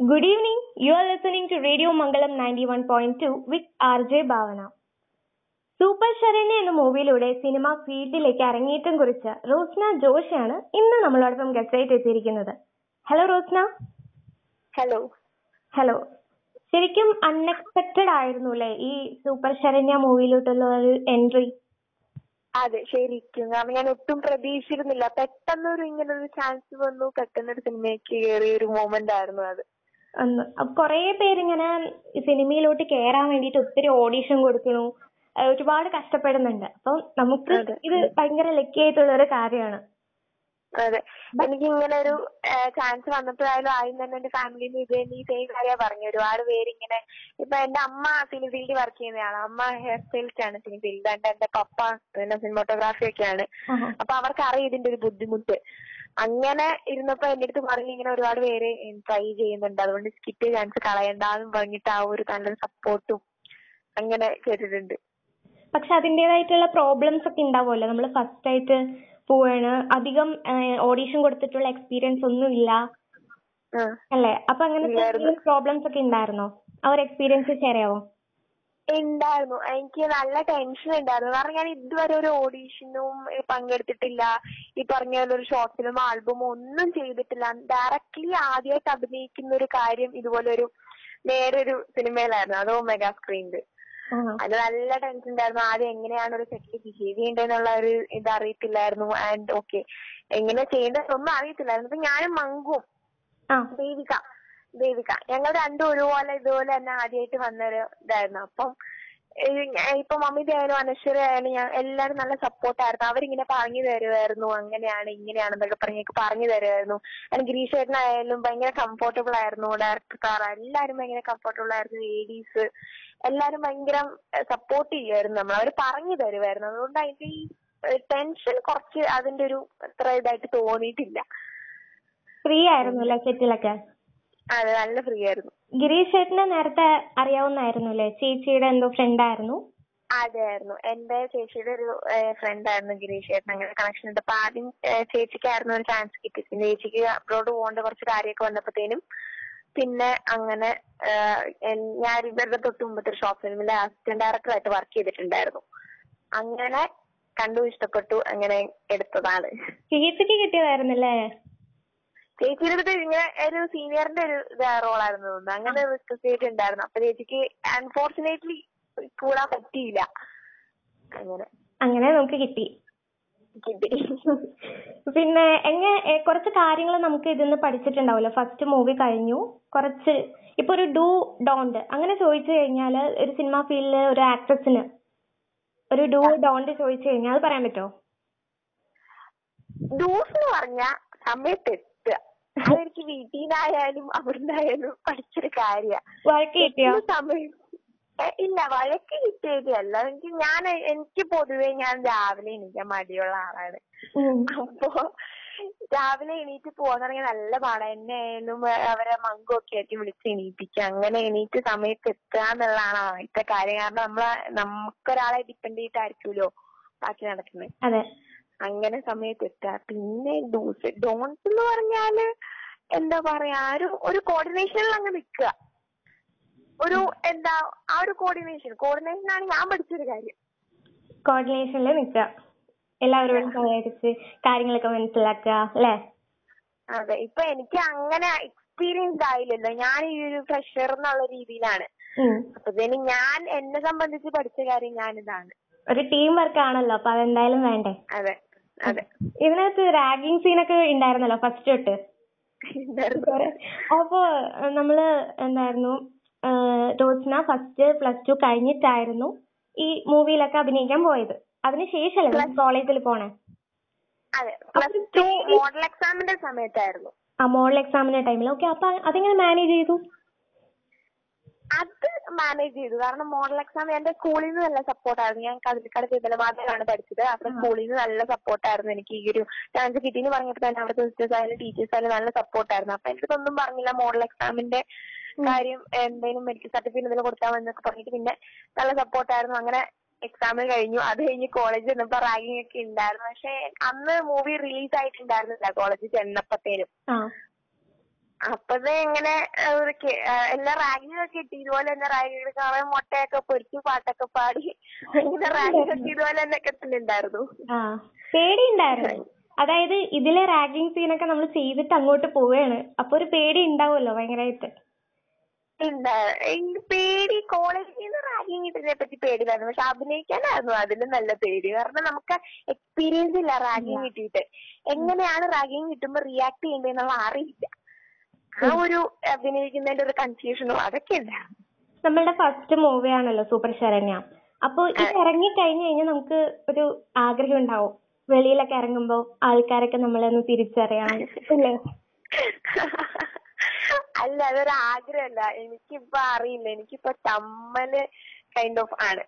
Good evening. You are listening to Radio Mangalam 91.2 with RJ Bhavana super Saranya എന്ന മൂവിയിലൂടെ cinema ഫീൽഡിലേക്ക് അരങ്ങേറ്റം കുറിച്ച റോസ്ന ജോഷിയാണ് ഇന്ന് നമ്മളോടൊപ്പം ഗസ്റ്റായിട്ട് എത്തിയിരിക്കുന്നത്. ഹലോ റോസ്ന. ഹലോ ഹലോ ശരിക്കും അൺഎക്സ്പെക്ടഡ് ആയിരുന്നു അല്ലേ ഈ സൂപ്പർ ശരണ്യ മൂവിയിലോട്ടുള്ള ഒരു എൻട്രി അതെ ശരിക്കും. കാരണം ഞാൻ ഒട്ടും പ്രതീക്ഷിച്ചിരുന്നില്ല. പെട്ടെന്നൊരു ഇങ്ങനെ ഒരു ചാൻസ് വന്നു. പെട്ടെന്നൊരു സിനിമയ്ക്ക് കയറിയ ഒരു മൊമെന്റ് ആയിരുന്നു അത്. കുറേ പേരിങ്ങനെ സിനിമയിലോട്ട് കേറാൻ വേണ്ടിയിട്ട് ഒത്തിരി ഓഡിഷൻ കൊടുക്കണു. അഹ് ഒരുപാട് കഷ്ടപ്പെടുന്നുണ്ട്. അപ്പൊ നമുക്ക് ഇത് ഭയങ്കര ലക്കി ആയിട്ടുള്ള ഒരു കാര്യമാണ്. അതെ. എനിക്ക് ഇങ്ങനെ ഒരു ചാൻസ് വന്നപ്പോഴായാലും ആദ്യം തന്നെ എന്റെ ഫാമിലിയിൽ ഇത് തന്നെ ഈ സെയിം കാര്യ പറഞ്ഞു. ഒരുപാട് പേര് ഇങ്ങനെ ഇപ്പൊ എന്റെ അമ്മ സിനി ഫീൽഡിൽ വർക്ക് ചെയ്യുന്നതാണ് അമ്മ ഹെയർ സ്റ്റൈലിസ്റ്റ് ആണ് സിനി ഫീൽഡ് എന്റെ പപ്പ പിന്നെ സിനിമോട്ടോഗ്രാഫി ഒക്കെയാണ്. അപ്പൊ അവർക്ക് അറിയാം ഇതിന്റെ ഒരു ബുദ്ധിമുട്ട്. അങ്ങനെ ഇരുന്നപ്പോ എന്റെ അടുത്ത് പറഞ്ഞു ഇങ്ങനെ ഒരുപാട് പേര് ട്രൈ ചെയ്യുന്നുണ്ട്. അതുകൊണ്ട് സ്കിപ്പ് ചാൻസ് കളയണ്ടെന്നും പറഞ്ഞിട്ട് ആ ഒരു നല്ലൊരു സപ്പോർട്ടും അങ്ങനെ ചെയ്തിട്ടുണ്ട്. പക്ഷെ അതിന്റേതായിട്ടുള്ള പ്രോബ്ലംസ് ഒക്കെ ഉണ്ടാവുമല്ലോ. നമ്മൾ ഫസ്റ്റ് ആയിട്ട് പോവാണ്. അധികം ഓഡിഷൻ കൊടുത്തിട്ടുള്ള എക്സ്പീരിയൻസ് ഒന്നും ഇല്ല. അല്ലേ? അപ്പൊ അങ്ങനത്തെ. പ്രോബ്ലംസ് ഒക്കെ ഉണ്ടായിരുന്നോ? ആ ഒരു എക്സ്പീരിയൻസ് ഷെയർ ചെയ്യാവോ? ഉണ്ടായിരുന്നു. എനിക്ക് നല്ല ടെൻഷൻ ഉണ്ടായിരുന്നു. കാരണം ഞാൻ ഇതുവരെ ഒരു ഓഡീഷനും പങ്കെടുത്തിട്ടില്ല. ഈ പറഞ്ഞ പോലെ ഒരു ഷോർട്ട് ഫിലിം ആൽബമോ ഒന്നും ചെയ്തിട്ടില്ല. ഡയറക്റ്റ്ലി ആദ്യമായിട്ട് അഭിനയിക്കുന്ന ഒരു കാര്യം ഇതുപോലെ ഒരു നേരൊരു സിനിമയിലായിരുന്നു അതും മെഗാ സ്ക്രീനിൽ. അത് നല്ല ടെൻഷൻ ഉണ്ടായിരുന്നു. ആദ്യം എങ്ങനെയാണ് ഒരു സെറ്റിൽ ബിഹേവ് ചെയ്യേണ്ടതെന്നുള്ള ഒരു ഇത് അറിയത്തില്ലായിരുന്നു. ആൻഡ് ഓക്കെ എങ്ങനെ ചെയ്യേണ്ടതെന്നൊന്നും അറിയത്തില്ലായിരുന്നു. അപ്പൊ ഞാനും മങ്കും ദേവിക ദേവിക. ഞങ്ങൾ രണ്ടും ഒരുപോലെ ഇതുപോലെ തന്നെ ആദ്യമായിട്ട് വന്നൊരു ഇതായിരുന്നു. അപ്പം ഇപ്പൊ മമ്മിത ആയാലും അനശ്വര ആയാലും ഞാൻ എല്ലാരും നല്ല സപ്പോർട്ട് സപ്പോർട്ടായിരുന്നു. അവരിങ്ങനെ പറഞ്ഞു തരുമായിരുന്നു അങ്ങനെയാണ് ഇങ്ങനെയാണെന്നൊക്കെ പറഞ്ഞ് പറഞ്ഞു തരുമായിരുന്നു അങ്ങനെ ഗിരീഷ് ചേട്ടനായാലും ഭയങ്കര കംഫോർട്ടബിൾ ആയിരുന്നു. ഡയറക്ടർ എല്ലാരും ഭയങ്കര കംഫോർട്ടബിൾ ആയിരുന്നു. ലേഡീസ് എല്ലാരും ഭയങ്കര സപ്പോർട്ട് ചെയ്യുമായിരുന്നു നമ്മൾ അവർ പറഞ്ഞു തരുമായിരുന്നു അതുകൊണ്ട് അതിന്റെ ഈ ടെൻഷൻ കുറച്ച് അതിന്റെ ഒരു അത്ര ഇതായിട്ട് തോന്നിയിട്ടില്ല. ഫ്രീ ആയിരുന്നു അല്ലേ സെറ്റിലൊക്കെ? അതെ നല്ല ഫ്രീ ആയിരുന്നു. ഗിരീഷ് ചേട്ടനെ നേരത്തെ അറിയാവുന്നായിരുന്നു അല്ലേ ചേച്ചിയുടെ എന്തോ ഫ്രണ്ട് ആയിരുന്നു. അതെ ആയിരുന്നു. എന്റെ ചേച്ചിയുടെ ഒരു ഫ്രണ്ട് ആയിരുന്നു ഗിരീഷ് ചേട്ടൻ അങ്ങനെ കണക്ഷൻ ഉണ്ട്. അപ്പൊ ആദ്യം ചേച്ചിക്കായിരുന്നു ഒരു ചാൻസ് കിട്ടി പിന്നെ ചേച്ചിക്ക് അബ്രോഡ് പോകേണ്ട കുറച്ച് കാര്യമൊക്കെ വന്നപ്പോഴത്തേനും പിന്നെ അങ്ങനെ ഞാൻ ഇവരുടെ തൊട്ട് മുമ്പത്തെ ഒരു ഷോർട്ട് ഫിലിമിലെ അസിസ്റ്റന്റ് ഡയറക്ടർ ആയിട്ട് വർക്ക് ചെയ്തിട്ടുണ്ടായിരുന്നു. അങ്ങനെ കണ്ടു ഇഷ്ടപ്പെട്ടു അങ്ങനെ എടുത്തതാണ്. ചേച്ചിക്ക് കിട്ടിയതായിരുന്നല്ലേ? ചേച്ചിയുടെ അടുത്ത് ഇങ്ങനെ ഒരു സീനിയറിന്റെ ഒരു റോളായിരുന്നു തോന്നുന്നു. അങ്ങനെ റിക്വസ്റ്റ് ചെയ്തിട്ടുണ്ടായിരുന്നു അപ്പൊ ചേച്ചിക്ക് അൺഫോർച്ചുനേറ്റ്ലി കൂടാൻ പറ്റിയില്ല. അങ്ങനെ. അങ്ങനെ നമുക്ക് കിട്ടി. കിട്ടി. പിന്നെ എങ്ങനെ കുറച്ച് കാര്യങ്ങൾ നമുക്ക് ഇതിന്ന് പഠിച്ചിട്ടുണ്ടാവുമല്ലോ. ഫസ്റ്റ് മൂവി കഴിഞ്ഞു. കുറച്ച് ഇപ്പൊ ഒരു ഡു ഡോണ്ട് അങ്ങനെ ചോദിച്ചു കഴിഞ്ഞാൽ ഒരു സിനിമ ഫീൽഡിൽ ഒരു ആക്ട്രസിന് ഒരു ഡു ഡോണ്ട് ചോദിച്ചു കഴിഞ്ഞാൽ അത് പറയാൻ പറ്റുമോ? ഡൂസ് എന്ന് പറഞ്ഞ സമയത്ത് അതെനിക്ക് വീട്ടീന്നായാലും അവിടുന്നായാലും പഠിച്ചൊരു കാര്യ. സമയം? ഏ, ഇല്ല വഴക്ക് കിട്ടിയതല്ല എനിക്ക് ഞാൻ എനിക്ക് പൊതുവെ ഞാൻ രാവിലെ എണീക്കാൻ മടിയുള്ള ആളാണ്. അപ്പൊ രാവിലെ എണീറ്റ് പോവാൻ പറഞ്ഞാൽ നല്ല പാടാ. എന്നെ ആയാലും ഏ, അവരെ മങ്കൊക്കെ ആയിട്ട് വിളിച്ച് എണീപ്പിക്കുക അങ്ങനെ എണീറ്റ് സമയത്ത് എത്തുക എന്നുള്ളതാണ് ആദ്യത്തെ കാര്യം. കാരണം നമ്മളെ നമുക്കൊരാളെ ഡിപ്പെൻഡ് ചെയ്തിട്ടായിരിക്കുമല്ലോ ബാക്കി നടക്കുന്നത് അതെ. അങ്ങനെ സമയത്ത് എത്താ. പിന്നെ ഡൂസ് ഡോണ്ട്സ് എന്ന് പറഞ്ഞാൽ എന്താ പറയാ ഒരു ഒരു കോർഡിനേഷനിൽ അങ്ങ് നിക്കുക ഒരു എന്താ ആ ഒരു കോർഡിനേഷൻ കോർഡിനേഷൻ ആണ് ഞാൻ പഠിച്ചൊരു കാര്യം. കോർഡിനേഷനിൽ നിൽക്കുക എല്ലാവരോടും സഹകരിച്ച് കാര്യങ്ങളൊക്കെ മനസ്സിലാക്കുക അല്ലേ? അതെ ഇപ്പൊ എനിക്ക് അങ്ങനെ എക്സ്പീരിയൻസ് ആയില്ലല്ലോ. ഞാൻ ഈ ഒരു ഫ്രഷർ എന്നുള്ള രീതിയിലാണ്. അപ്പൊ ഇതിന് ഞാൻ എന്നെ സംബന്ധിച്ച് പഠിച്ച കാര്യം ഞാനിതാണ്. ഒരു ടീം വർക്ക് ആണല്ലോ അപ്പൊ അതെന്തായാലും വേണ്ടേ? അതെ. ഇതിനകത്ത് റാഗിങ് സീനൊക്കെ ഉണ്ടായിരുന്നല്ലോ ഫസ്റ്റ് തൊട്ട്? അപ്പൊ നമ്മൾ എന്തായിരുന്നു ഏഹ്, ഫസ്റ്റ് പ്ലസ് ടു കഴിഞ്ഞിട്ടായിരുന്നു ഈ മൂവിയിലൊക്കെ അഭിനയിക്കാൻ പോയത്. അതിനുശേഷമല്ലേ കോളേജിൽ പോണേ? മോഡൽ എക്സാമിന്റെ ആ മോഡൽ എക്സാമിന്റെ ടൈമിൽ ഓക്കെ അപ്പൊ അതെങ്ങനെ മാനേജ് ചെയ്തു? അത് മാനേജ് ചെയ്തു. കാരണം മോഡൽ എക്സാം എന്റെ സ്കൂളിൽ നിന്ന് നല്ല സപ്പോർട്ടായിരുന്നു ഞാൻ കതിരിക്കാട് തിരുവല്ലമാതയിലാണ് പഠിച്ചത്. അപ്പൊ സ്കൂളിൽ നിന്ന് നല്ല സപ്പോർട്ടായിരുന്നു എനിക്ക് ഈ ഒരു ചാൻസ് കിട്ടിയെന്ന് പറഞ്ഞപ്പോൾ തന്നെ അവിടുത്തെ സിസ്റ്റേഴ്സ് ആയാലും ടീച്ചേഴ്സ് ആയാലും നല്ല സപ്പോർട്ടായിരുന്നു അപ്പൊ എനിക്ക് ഒന്നും പറഞ്ഞില്ല. മോഡൽ എക്സാമിന്റെ കാര്യം എന്തെങ്കിലും മെഡിക്കൽ സർട്ടിഫിക്കറ്റ് എന്തെങ്കിലും കൊടുത്താൽ മതി എന്നൊക്കെ പറഞ്ഞിട്ട് പിന്നെ നല്ല സപ്പോർട്ടായിരുന്നു അങ്ങനെ എക്സാം കഴിഞ്ഞു. അത് കഴിഞ്ഞ് കോളേജ് ചെന്നപ്പോ റാഗിങ് ഒക്കെ ഉണ്ടായിരുന്നു. പക്ഷെ അന്ന് മൂവി റിലീസ് ആയിട്ടുണ്ടായിരുന്നില്ല. കോളേജിൽ ചെന്നപ്പോഴത്തേനും ആ അപ്പത് ഇങ്ങനെ എല്ലാ റാഗിങ് ഒക്കെ ഇതുപോലെ തന്നെ റാഗിങ് കാണാൻ മുട്ടയൊക്കെ പൊരിച്ച് പാട്ടൊക്കെ പാടി ഇങ്ങനെ റാഗിങ് ഒക്കെ ഇതുപോലെ തന്നെ ഒക്കെ തന്നെ ഉണ്ടായിരുന്നു പേടി ഉണ്ടായിരുന്നു അതായത് ഇതിലെ റാഗിങ് സീനൊക്കെ നമ്മൾ ചെയ്തിട്ട് അങ്ങോട്ട് പോവാണ്. അപ്പൊ ഒരു പേടി ഉണ്ടാവുമല്ലോ ഭയങ്കരമായിട്ട് എന്താ എനിക്ക് പേടി കോളേജിൽ നിന്ന് റാഗിങ് കിട്ടുന്നതിനെ പറ്റി പേടിയില്ലായിരുന്നു പക്ഷെ അഭിനയിക്കാനായിരുന്നു അതിലും നല്ല പേടി. കാരണം നമുക്ക് എക്സ്പീരിയൻസ് ഇല്ല റാഗിങ് കിട്ടിയിട്ട്. എങ്ങനെയാണ് റാഗിങ് കിട്ടുമ്പോൾ റിയാക്ട് ചെയ്യേണ്ടതെന്നുള്ള അറിയില്ല. ആ ഒരു അഭിനയിക്കുന്നതിന്റെ ഒരു കൺഫ്യൂഷനോ അതൊക്കെ ഇല്ല. നമ്മളുടെ ഫസ്റ്റ് മൂവി ആണല്ലോ സൂപ്പർ ശരണ്യ. അപ്പോ ഇത് ഇറങ്ങി കഴിഞ്ഞു കഴിഞ്ഞാൽ നമുക്ക് ഒരു ആഗ്രഹം ഉണ്ടാവും. വെളിയിലൊക്കെ ഇറങ്ങുമ്പോ ആൾക്കാരൊക്കെ നമ്മളെ ഒന്ന് തിരിച്ചറിയണം. ഇല്ലേ അല്ല അതൊരു ആഗ്രഹമല്ല. എനിക്കിപ്പൊ അറിയില്ല. എനിക്കിപ്പോ ചമ്മൽ കൈൻഡ് ഓഫ് ആണ്.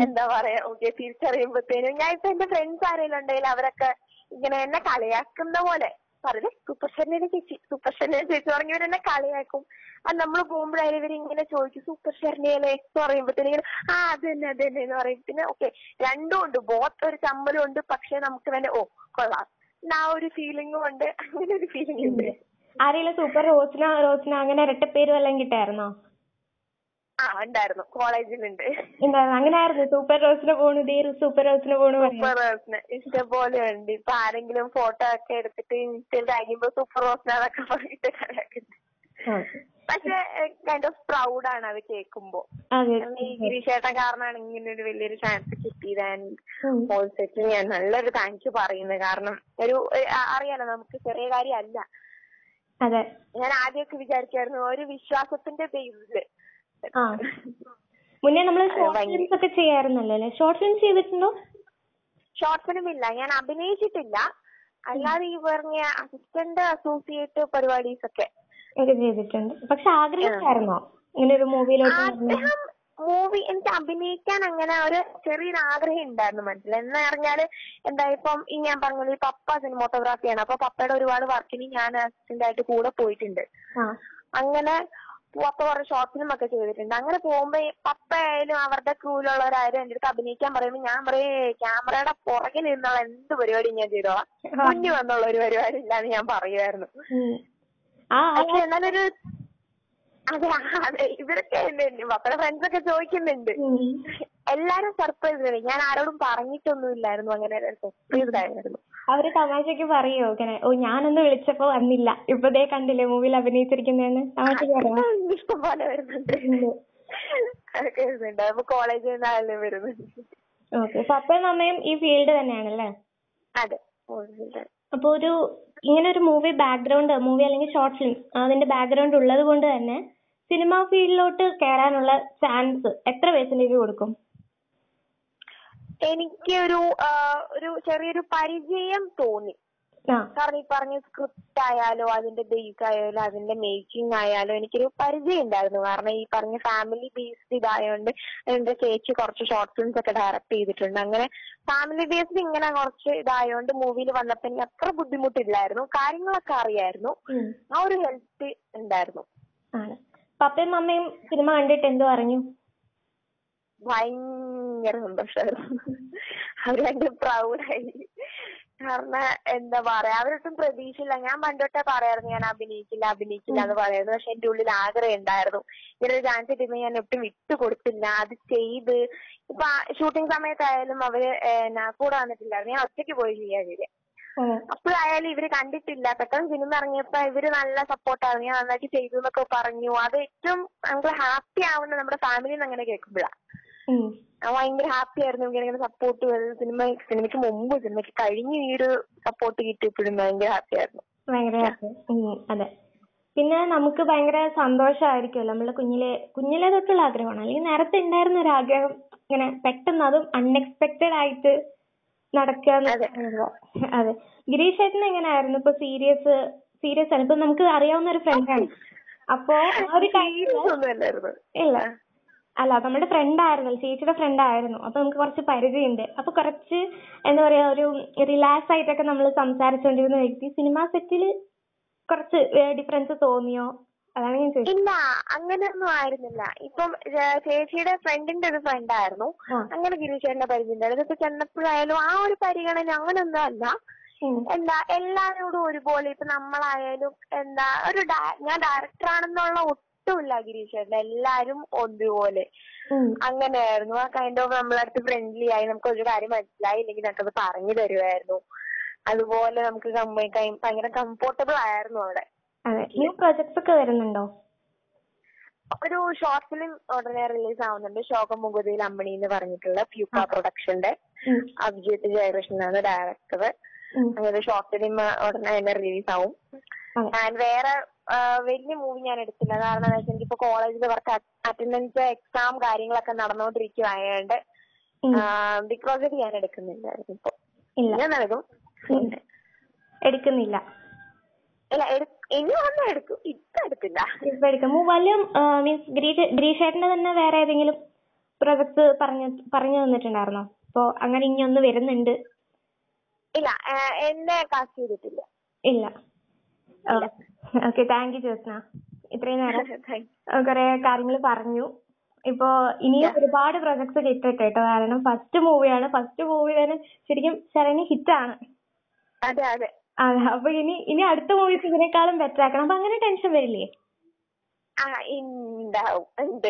എന്താ പറയാ? ഓക്കെ തിരിച്ചറിയുമ്പോഴത്തേനും ഞാൻ ഇപ്പൊ എന്റെ ഫ്രണ്ട്സ് ആരെങ്കിലും ഉണ്ടെങ്കിൽ അവരൊക്കെ ഇങ്ങനെ എന്നെ കളിയാക്കുന്ന പോലെ പറഞ്ഞേ സൂപ്പർ ഷെന്നിയുടെ ചേച്ചി സൂപ്പർ ഷെന്നിയുടെ ചേച്ചി പറഞ്ഞവർ എന്നെ കളിയാക്കും. അത് നമ്മൾ പോകുമ്പോഴായാലും ഇവർ ഇങ്ങനെ ചോദിച്ചു സൂപ്പർ ഷെർണിയല്ലേ എന്ന് പറയുമ്പോഴത്തേനും ആ അത് തന്നെ അത് തന്നെ എന്ന് പറയും. പിന്നെ ഓക്കെ രണ്ടും ഉണ്ട്. ബോത്ത് ഒരു ചമ്മലും ഉണ്ട്. പക്ഷെ നമുക്ക് തന്നെ ഓ കൊള്ളാം. ആ ഒരു ഫീലിംഗും ഉണ്ട്. അങ്ങനെ ഒരു ഫീലിംഗ് ഉണ്ട്. ആരെങ്കിലും സൂപ്പർ റോസ്ന റോസ്ന അങ്ങനെ ഇരട്ട പേര് വല്ലതും കിട്ടായിരുന്നോ? ആ ഉണ്ടായിരുന്നു. കോളേജിലുണ്ട്. സൂപ്പർ റോസിന് പോണു ദേ സൂപ്പർ റോസിന് പോണു സൂപ്പർ റോസിന് ഇഷ്ടംപോലെ ഉണ്ട്. ഇപ്പൊ ആരെങ്കിലും ഫോട്ടോ ഒക്കെ എടുത്തിട്ട് ഇൻസ്റ്റയിൽ കഴിയുമ്പോ സൂപ്പർ റോസിനൊക്കെ പറഞ്ഞിട്ട് കളിയാക്കുന്നുണ്ട് പക്ഷെ കൈൻഡ് ഓഫ് പ്രൗഡ് ആണ് അത് കേൾക്കുമ്പോ. ഈ ഗിരീഷേട്ടൻ കാരണമാണ് ഇങ്ങനെ ഒരു വലിയൊരു ചാൻസ് കിട്ടിയത്. ആൻഡ് ഓൾസോ ഞാൻ നല്ലൊരു താങ്ക് യു പറയുന്നത്. കാരണം ഒരു അറിയാലോ നമുക്ക് ചെറിയ കാര്യമല്ല. ഞാൻ ആദ്യമൊക്കെ വിചാരിച്ചായിരുന്നു ഒരു വിശ്വാസത്തിന്റെ ബേസിൽ മുന്നേ നമ്മൾ ഷോർട്ട് ഭയങ്കര- ഫിലിംസ് ഒക്കെ ചെയ്യാറുണ്ടല്ലോ അല്ലെ? ഷോർട്ട് ഫിലിംസ് ചെയ്തിട്ടുണ്ടോ? ഷോർട്ട് ഫിലിം ഇല്ല. ഞാൻ അഭിനയിച്ചിട്ടില്ല. അല്ലാതെ ഈ പറഞ്ഞ അസിസ്റ്റന്റ് അസോസിയേറ്റ് പരിപാടീസ് ഒക്കെ ചെയ്തിട്ടുണ്ട്. പക്ഷെ ആഗ്രഹിച്ചായിരുന്നോ? ഇങ്ങനെ ഒരു മൂവിയിലോട്ട് ആഗ്രഹം മൂവി എനിക്ക് അഭിനയിക്കാൻ അങ്ങനെ ഒരു ചെറിയൊരു ആഗ്രഹം ഉണ്ടായിരുന്നു മനസ്സിൽ. എന്ന് പറഞ്ഞാൽ എന്താ ഇപ്പം ഈ ഞാൻ പറഞ്ഞത് ഈ പപ്പ സിനിമോട്ടോഗ്രാഫിയാണ്. അപ്പൊ പപ്പയുടെ ഒരുപാട് വർക്കിന് ഞാൻ അസിസ്റ്റന്റ് ആയിട്ട് കൂടെ പോയിട്ടുണ്ട്. അങ്ങനെ പപ്പ കുറെ ഷോർട്ട് ഫിലിം ഒക്കെ ചെയ്തിട്ടുണ്ട്. അങ്ങനെ പോകുമ്പോ പപ്പ ആയാലും അവരുടെ ക്രൂവിലുള്ളവരായാലും എന്റെ അടുത്ത് അഭിനയിക്കാൻ പറയുമ്പോ ഞാൻ പറയേ ക്യാമറയുടെ പുറകിൽ നിന്നുള്ള എന്ത് പരിപാടിയും ഞാൻ ചെയ്തോളാം. മുന്നിൽ വന്നുള്ള ഒരു പരിപാടി ഇല്ലാന്ന് ഞാൻ പറയുമായിരുന്നു പക്ഷെ എന്നാലൊരു അതെ അതെ. ഇവരൊക്കെ എന്നെ പപ്പയുടെ ഫ്രണ്ട്സ് ഒക്കെ ചോദിക്കുന്നുണ്ട്. എല്ലാരും സർപ്രൈസ് ആയിരുന്നു ഞാൻ ആരോടും പറഞ്ഞിട്ടൊന്നും ഇല്ലായിരുന്നു അങ്ങനെ സർപ്രൈസ്ഡ് ആയിരുന്നു. അവർ തമാശക്ക് പറയോ? ഇങ്ങനെ ഓ ഞാനൊന്ന് വിളിച്ചപ്പോ വന്നില്ല. ഇപ്പൊ ദേ കണ്ടില്ലേ മൂവിയിൽ അഭിനയിച്ചിരിക്കുന്നേന്ന്. തമാശക്ക് പറയാ? ഓക്കെ. പപ്പയും അമ്മയും ഈ ഫീൽഡ് തന്നെയാണല്ലേ? അപ്പൊ ഒരു ഇങ്ങനെ ഒരു മൂവി ബാക്ക്ഗ്രൗണ്ട് മൂവി അല്ലെങ്കിൽ ഷോർട്ട് ഫിലിം അതിന്റെ ബാക്ക്ഗ്രൗണ്ട് ഉള്ളത് കൊണ്ട് തന്നെ സിനിമ ഫീൽഡിലോട്ട് കയറാനുള്ള ചാൻസ് എത്ര പേഴ്സന്റേജ് കൊടുക്കും? എനിക്ക് ഒരു ആ, ഒരു ചെറിയൊരു പരിചയം തോന്നി. കാരണം ഈ പറഞ്ഞ സ്ക്രിപ്റ്റ് ആയാലോ അതിന്റെ ബേസ് ആയാലോ അതിന്റെ മേക്കിംഗ് ആയാലോ എനിക്കൊരു പരിചയം ഉണ്ടായിരുന്നു. കാരണം ഈ പറഞ്ഞ ഫാമിലി ബേസ്ഡ് ഇതായോണ്ട് എന്റെ ചേച്ചി കുറച്ച് ഷോർട്ട് ഫിലിംസ് ഒക്കെ ഡയറക്ട് ചെയ്തിട്ടുണ്ട്. അങ്ങനെ ഫാമിലി ബേസ്ഡ് ഇങ്ങനെ കുറച്ച് ഇതായോണ്ട് മൂവിയിൽ വന്നപ്പോ എനിക്ക് അത്ര ബുദ്ധിമുട്ടില്ലായിരുന്നു. കാര്യങ്ങളൊക്കെ അറിയായിരുന്നു. ആ ഒരു ഹെൽപ്പ് ഉണ്ടായിരുന്നു. പപ്പയും മമ്മയും സിനിമ കണ്ടിട്ട് എന്ത് പറഞ്ഞു ഭയങ്കര സന്തോഷായിരുന്നു. അവർ ഭയങ്കര പ്രൗഡായി കാരണം എന്താ പറയാ അവരൊട്ടും പ്രതീക്ഷയില്ല. ഞാൻ പണ്ടൊട്ടേ പറയായിരുന്നു ഞാൻ അഭിനയിക്കില്ല അഭിനയിക്കില്ല എന്ന് പറയായിരുന്നു. പക്ഷെ എന്റെ ഉള്ളിൽ ആഗ്രഹം ഉണ്ടായിരുന്നു. ഇങ്ങനെ ഒരു ചാൻസ് കിട്ടുമ്പോൾ ഞാൻ ഒട്ടും വിട്ടു കൊടുത്തില്ല. അത് ചെയ്ത് ഇപ്പൊ ഷൂട്ടിംഗ് സമയത്തായാലും അവർ എന്നാ കൂടെ വന്നിട്ടില്ലായിരുന്നു. ഞാൻ ഒറ്റയ്ക്ക് പോയി ചെയ്യാ ചെയ്തേ. അപ്പോഴായാലും ഇവർ കണ്ടിട്ടില്ല. പെട്ടെന്ന് സിനിമ ഇറങ്ങിയപ്പോ ഇവർ നല്ല സപ്പോർട്ടായിരുന്നു ഞാൻ നന്നായിട്ട് ചെയ്തു എന്നൊക്കെ പറഞ്ഞു. അത് ഏറ്റവും നമുക്ക് ഹാപ്പി ആവുന്ന നമ്മുടെ ഫാമിലിന്ന് അങ്ങനെ. ഞാൻ ഭയങ്കര ഹാപ്പി ആയിരുന്നു. എനിക്ക് ഇങ്ങനെ സപ്പോർട്ട് സിനിമ സിനിമയ്ക്ക് മുമ്പ് സിനിമയ്ക്ക് കഴിഞ്ഞ് ഈ ഒരു സപ്പോർട്ട് കിട്ടിയപ്പോഴും ഭയങ്കര ഹാപ്പി ആയിരുന്നു. അതെ. പിന്നെ നമുക്ക് ഭയങ്കര സന്തോഷമായിരിക്കുമല്ലോ നമ്മുടെ കുഞ്ഞിലെ കുഞ്ഞിലെ തൊട്ടുള്ള ആഗ്രഹമാണ്. അല്ലെങ്കിൽ നേരത്തെ ഉണ്ടായിരുന്ന ഒരു ആഗ്രഹം. ഇങ്ങനെ പെട്ടെന്ന് അതും അൺഎക്സ്പെക്ടഡ് ആയിട്ട് നടക്കുക അതെ. ഗിരീഷ് ചേട്ടൻ എങ്ങനെയായിരുന്നു? ഇപ്പൊ സീരിയസ് സീരിയസ് ആണ്. ഇപ്പൊ നമുക്ക് അറിയാവുന്ന ഒരു ഫ്രണ്ടാണ് അപ്പോ ആ ഒരു ടൈമിൽ ഇല്ല. അല്ല നമ്മുടെ ഫ്രണ്ട് ആയിരുന്നു. ചേച്ചിയുടെ ഫ്രണ്ട് ആയിരുന്നു. അപ്പൊ നമുക്ക് കുറച്ച് പരിചയമുണ്ട്. അപ്പൊ കുറച്ച് എന്താ പറയാ ഒരു റിലാക്സ് ആയിട്ടൊക്കെ നമ്മൾ സംസാരിച്ചുകൊണ്ടിരുന്ന വ്യക്തി സിനിമ സെറ്റിൽ കുറച്ച് ഡിഫറൻസ് തോന്നിയോ? അതാണ് ഞാൻ ചോദിച്ചത്. ഇല്ല അങ്ങനെയൊന്നും ആയിരുന്നില്ല. ഇപ്പം ചേച്ചിയുടെ ഫ്രണ്ടിന്റെ ഒരു ഫ്രണ്ട് ആയിരുന്നു. അങ്ങനെ ഗിരീഷേട്ടന്റെ പരിചയം ഉണ്ടായിരുന്നു ഇപ്പൊ ചെന്നപ്പോഴായാലും ആ ഒരു പരിഗണന അങ്ങനെയൊന്നും അല്ല. എന്താ എല്ലാരോടും ഒരുപോലെ ഇപ്പൊ നമ്മളായാലും എന്താ ഒരു ഡയ- ഞാൻ ഡയറക്ടർ ആണെന്നുള്ള ഒട്ടുമില്ല ഗിരീഷ് ചേട്ടൻ എല്ലാരും ഒന്നുപോലെ. അങ്ങനെയായിരുന്നു. ആ കൈൻഡ് ഓഫ് നമ്മളടുത്ത് ഫ്രണ്ട്ലി ആയി നമുക്ക് ഒരു കാര്യം മനസ്സിലായില്ലെങ്കിൽ നമുക്കത് പറഞ്ഞു തരുമായിരുന്നു. അതുപോലെ നമുക്ക് കമ്പ- ടൈം ഭയങ്കര കംഫോർട്ടബിൾ ആയിരുന്നു അവിടെ. അതെ. ന്യൂ പ്രോജക്ട്സ് ഒക്കെ വരുന്നുണ്ടോ? ഒരു ഷോർട്ട് ഫിലിം ഉടനെ റിലീസ് ആവുന്നുണ്ട്. ശോകം മുകുതിയിൽ അമ്മണി എന്ന് പറഞ്ഞിട്ടുള്ള പ്യൂക്ക പ്രൊഡക്ഷന്റെ അഭിജിത്ത് ജയകൃഷ്ണൻ ആണ് ഡയറക്ടർ അങ്ങനെ ഷോർട്ട് ഫിലിം ഉടനെ തന്നെ റിലീസ് ആവും. ആൻഡ് വേറെ ആ, വലിയ മൂവി ഞാൻ എടുത്തില്ല. കാരണം എന്താ വെച്ചാൽ എനിക്കിപ്പോ കോളേജിൽ വർക്ക് അറ്റൻഡൻസ് എക്സാം കാര്യങ്ങളൊക്കെ നടന്നുകൊണ്ടിരിക്കുവായോണ്ട് ബിക്കോസ് ബിഗ് ഞാൻ എടുക്കുന്നില്ല ഇപ്പൊ ഇല്ല. നൽകും ഉം. എടുക്കുന്നില്ല. ഇല്ല എടു- ഇനി വന്നാ എടുക്കും. ഇപ്പൊ എടുത്തില്ല. ഇപ്പൊ എടുക്കും. വല്ല മീൻസ് ഗ്രീഷ് തന്നെ വേറെ ഏതെങ്കിലും പ്രൊജക്ട് പറഞ്ഞു പറഞ്ഞു തന്നിട്ടുണ്ടായിരുന്നോ? അപ്പൊ അങ്ങനെ ഇനി ഒന്ന് വരുന്നുണ്ട്. ഇല്ല ഏഹ് എന്നെ കാസ്റ്റ് ചെയ്തിട്ടില്ല. ഇല്ല. Okay thank you Jyotsna. ഇത്രയും നേരം. കുറെ കാര്യങ്ങൾ പറഞ്ഞു. ഇപ്പോ ഇനിയും ഒരുപാട് പ്രൊജക്ട്സ് കിട്ടട്ടെ കേട്ടോ കാരണം ഫസ്റ്റ് മൂവിയാണ് ഫസ്റ്റ് മൂവി തന്നെ ശരിക്കും ശരണ്യ ഹിറ്റാണ് അതെ അതെ. അതെ അപ്പൊ ഇനി ഇനി അടുത്ത മൂവീസ് ഇതിനേക്കാളും ബെറ്റർ ആക്കണം. അപ്പൊ അങ്ങനെ ടെൻഷൻ വരില്ലേ? ആ ഉണ്ടാവും ഉണ്ട്.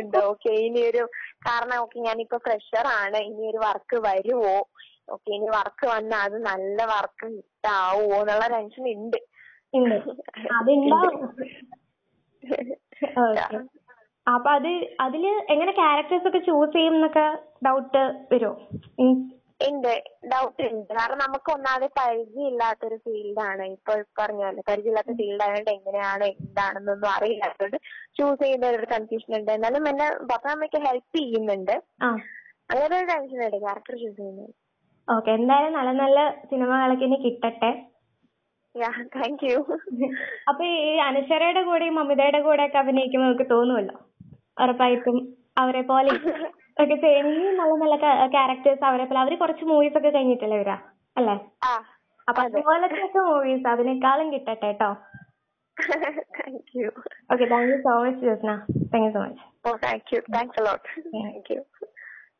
ഉണ്ട്. ഓക്കെ ഇനി ഒരു കാരണം ഓക്കെ ഞാനിപ്പോ ഫ്രഷർ ആണ്. ഇനി ഒരു വർക്ക് വരുവോ? ഓക്കെ ഇനി വർക്ക് വന്നാൽ അത് നല്ല വർക്ക് ഹിറ്റാവോ എന്നുള്ള ടെൻഷൻ ഉണ്ട്. ഉണ്ട്. അതുണ്ടാവും. അപ്പൊ അത് അതിൽ എങ്ങനെ ക്യാരക്ടേഴ്സ് ഒക്കെ ചൂസ് ചെയ്യും എന്നൊക്കെ ഡൗട്ട് വരുമോ മീൻസ് ഉണ്ട്. ഡൗട്ട് ഉണ്ട്. കാരണം നമുക്ക് ഒന്നാമത് പരിചയമില്ലാത്തൊരു ഫീൽഡാണ് ഇപ്പൊ പറഞ്ഞല്ലോ പരിചയമില്ലാത്ത ഫീൽഡ് ആയതുകൊണ്ട് എങ്ങനെയാണ് എന്താണെന്നൊന്നും അറിയില്ലാത്തതുകൊണ്ട് ചൂസ് ചെയ്യുന്ന ഒരു കൺഫ്യൂഷൻ ഉണ്ട്. എന്നാലും എന്നെ പപ്പ അമ്മയ്ക്ക് ഹെൽപ്പ് ചെയ്യുന്നുണ്ട്. അങ്ങനെ ഒരു ടെൻഷൻ ഉണ്ട്. ക്യാരക്ടർ ചൂസ് ചെയ്യുന്നത്. ഓക്കെ. എന്തായാലും നല്ല നല്ല സിനിമകളൊക്കെ ഇനി കിട്ടട്ടെ. താങ്ക് യു അപ്പൊ ഈ അനശ്വരയുടെ കൂടെയും മമിതയുടെ കൂടെ ഒക്കെ അഭിനയിക്കുമ്പോൾ നമുക്ക് തോന്നുമല്ലോ ഉറപ്പായിട്ടും അവരെ പോലെ ഒക്കെ ഇനിയും നല്ല നല്ല ക്യാരക്ടേഴ്സ് അവരെ പോലെ. അവർ കുറച്ച് മൂവീസ് ഒക്കെ കഴിഞ്ഞിട്ടല്ലേ വരാ? അല്ലേ? അപ്പൊ അതുപോലത്തെ ഒക്കെ മൂവീസ് അതിനേക്കാളും കിട്ടട്ടെ കേട്ടോ thank you okay thank you so much Josna thank you so much thank you thanks a lot thank you